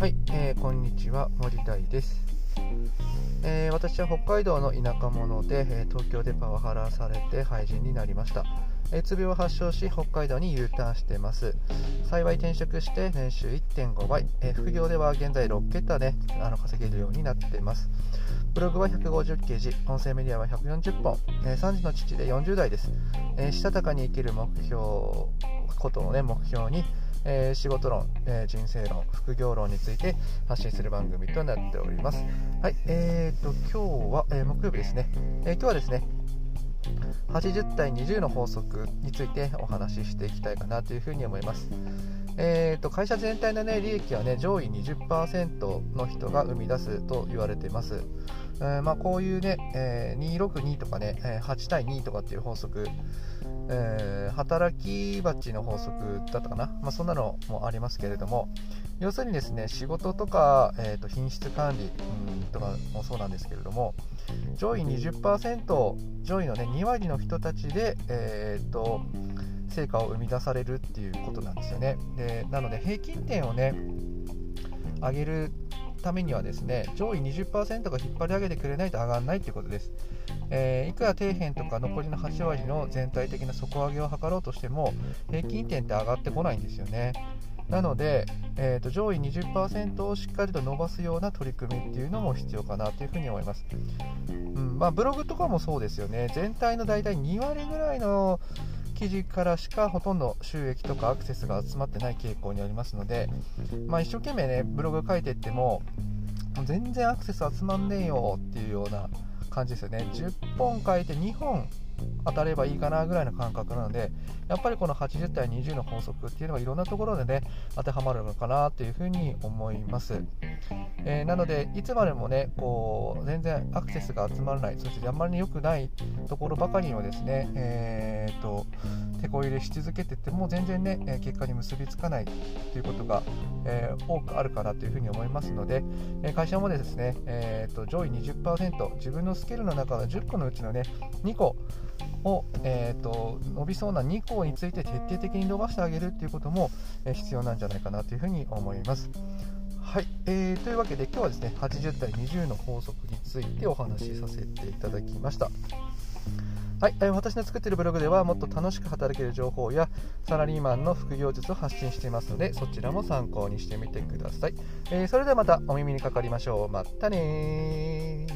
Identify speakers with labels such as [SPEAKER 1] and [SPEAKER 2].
[SPEAKER 1] はい、えー、こんにちは森大です、えー、私は北海道の田舎者で、え東京でパワハラされて廃人になりました、えつ病を発症し北海道に U ターンしてます。幸い転職して年収1.5倍、え副業では現在6桁であの稼げるようになっています。ブログは150記事、音声メディアは140本、えー、3児の父で40代です、えー、したたかに生きる目標、ことの、ね、目標に、えー、仕事論、えー、人生論、副業論について発信する番組となっております。はい、えーと、今日は、えー、木曜日ですね、え、今日はですね、80対20の法則についてお話ししていきたいかなというふうに思います。えーと、会社全体の、ね、利益は、ね、上位20%の人が生み出すと言われています。えー、まあ、こういうね、えー、262とかね、8対2とかっていう法則、えー、働き蜂の法則だったかな、まあ、そんなのもありますけれども、要するにですね仕事とか、えーと、品質管理、うん、とかもそうなんですけれども、上位20%、上位の、ね、2割の人たちで、えーと、成果を生み出されるっていうことなんですよね。でなので平均点をね上げるためにはですね上位20%が引っ張り上げてくれないと上がらないということです、えー、いくら底辺とか残りの8割の全体的な底上げを図ろうとしても平均点って上がってこないんですよね。なので、えーと、上位20%をしっかりと伸ばすような取り組みっていうのも必要かなというふうに思います、うんまあ、ブログとかもそうですよね。全体の大体2割ぐらいの記事からしかほとんど収益とかアクセスが集まってない傾向にありますので、まあ、一生懸命ねブログ書いていっても全然アクセス集まんねえよっていうような感じですよね。10本書いて2本当たればいいかなぐらいの感覚なのでやっぱりこの80対20の法則っていうのがいろんなところでね当てはまるのかなというふうに思います、えー、なのでいつまでもねこう全然アクセスが集まらないそしてあんまり良くないところばかりをですね、えーと、手こ入れし続けてても全然ね結果に結びつかないということが、えー、多くあるかなというふうに思いますので会社もですね、えーと、上位20%自分のスキルの中の10個のうちのね2個を、えーと、伸びそうな2項について徹底的に伸ばしてあげるということも、え、必要なんじゃないかなというふうに思います。はい、えー、というわけで今日はですね80対20の法則についてお話しさせていただきました。はい、え、私の作っているブログではもっと楽しく働ける情報やサラリーマンの副業術を発信していますのでそちらも参考にしてみてください、えー、それではまたお耳にかかりましょう。またね